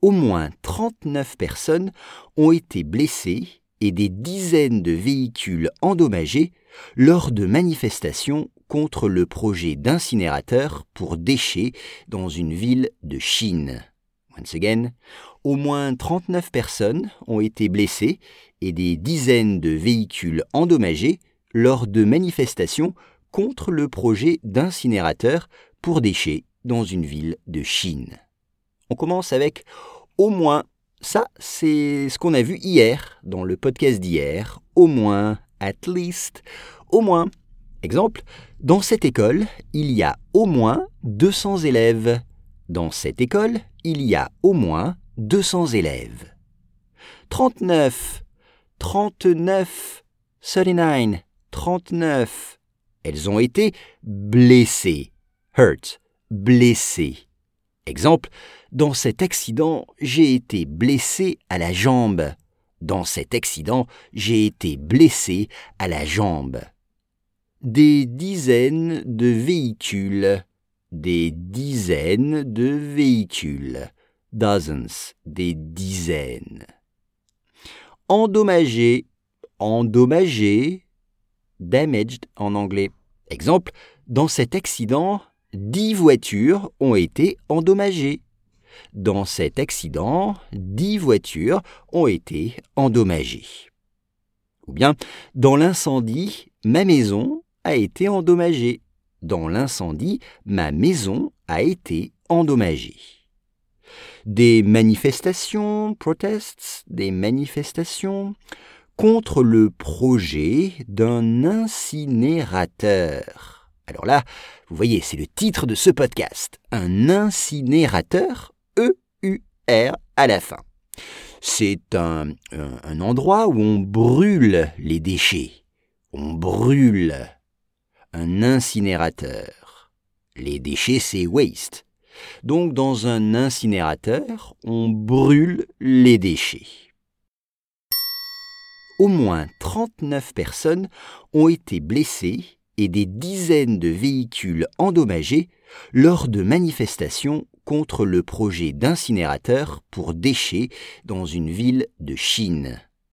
Au moins 39 personnes ont été blessées et des dizaines de véhicules endommagés lors de manifestations contre le projet d'incinérateur pour déchets dans une ville de Chine. Once again, au moins 39 personnes ont été blessées et des dizaines de véhicules endommagés lors de manifestations contre le projet d'incinérateur pour déchets dans une ville de Chine. On commence avec au moins. Ça, c'est ce qu'on a vu hier dans le podcast d'hier. Au moins, at least, au moins. Exemple, dans cette école, il y a au moins 200 élèves. Dans cette école, il y a au moins 200 élèves. 39, 39, 39, 39. Elles ont été blessées. Hurt, blessées. Exemple, dans cet accident, j'ai été blessé à la jambe. Dans cet accident, j'ai été blessé à la jambe. Des dizaines de véhicules. Des dizaines de véhicules. Dozens, des dizaines. Endommagé, endommagé. Damaged en anglais. Exemple, dans cet accident, dix voitures ont été endommagées. Dans cet accident, dix voitures ont été endommagées. Ou bien, dans l'incendie, ma maison a été endommagée. Dans l'incendie, ma maison a été endommagée. Des manifestations, protests, des manifestations contre le projet d'un incinérateur. Alors là, vous voyez, c'est le titre de ce podcast. Un incinérateur E-U-R à la fin. C'est un, endroit où on brûle les déchets. On brûle. Un incinérateur. Les déchets, c'est waste. Donc dans un incinérateur, on brûle les déchets. Au moins 39 personnes ont été blessées et des dizaines de véhicules endommagés lors de manifestations contre le projet d'incinérateur pour déchets dans une ville de Chine.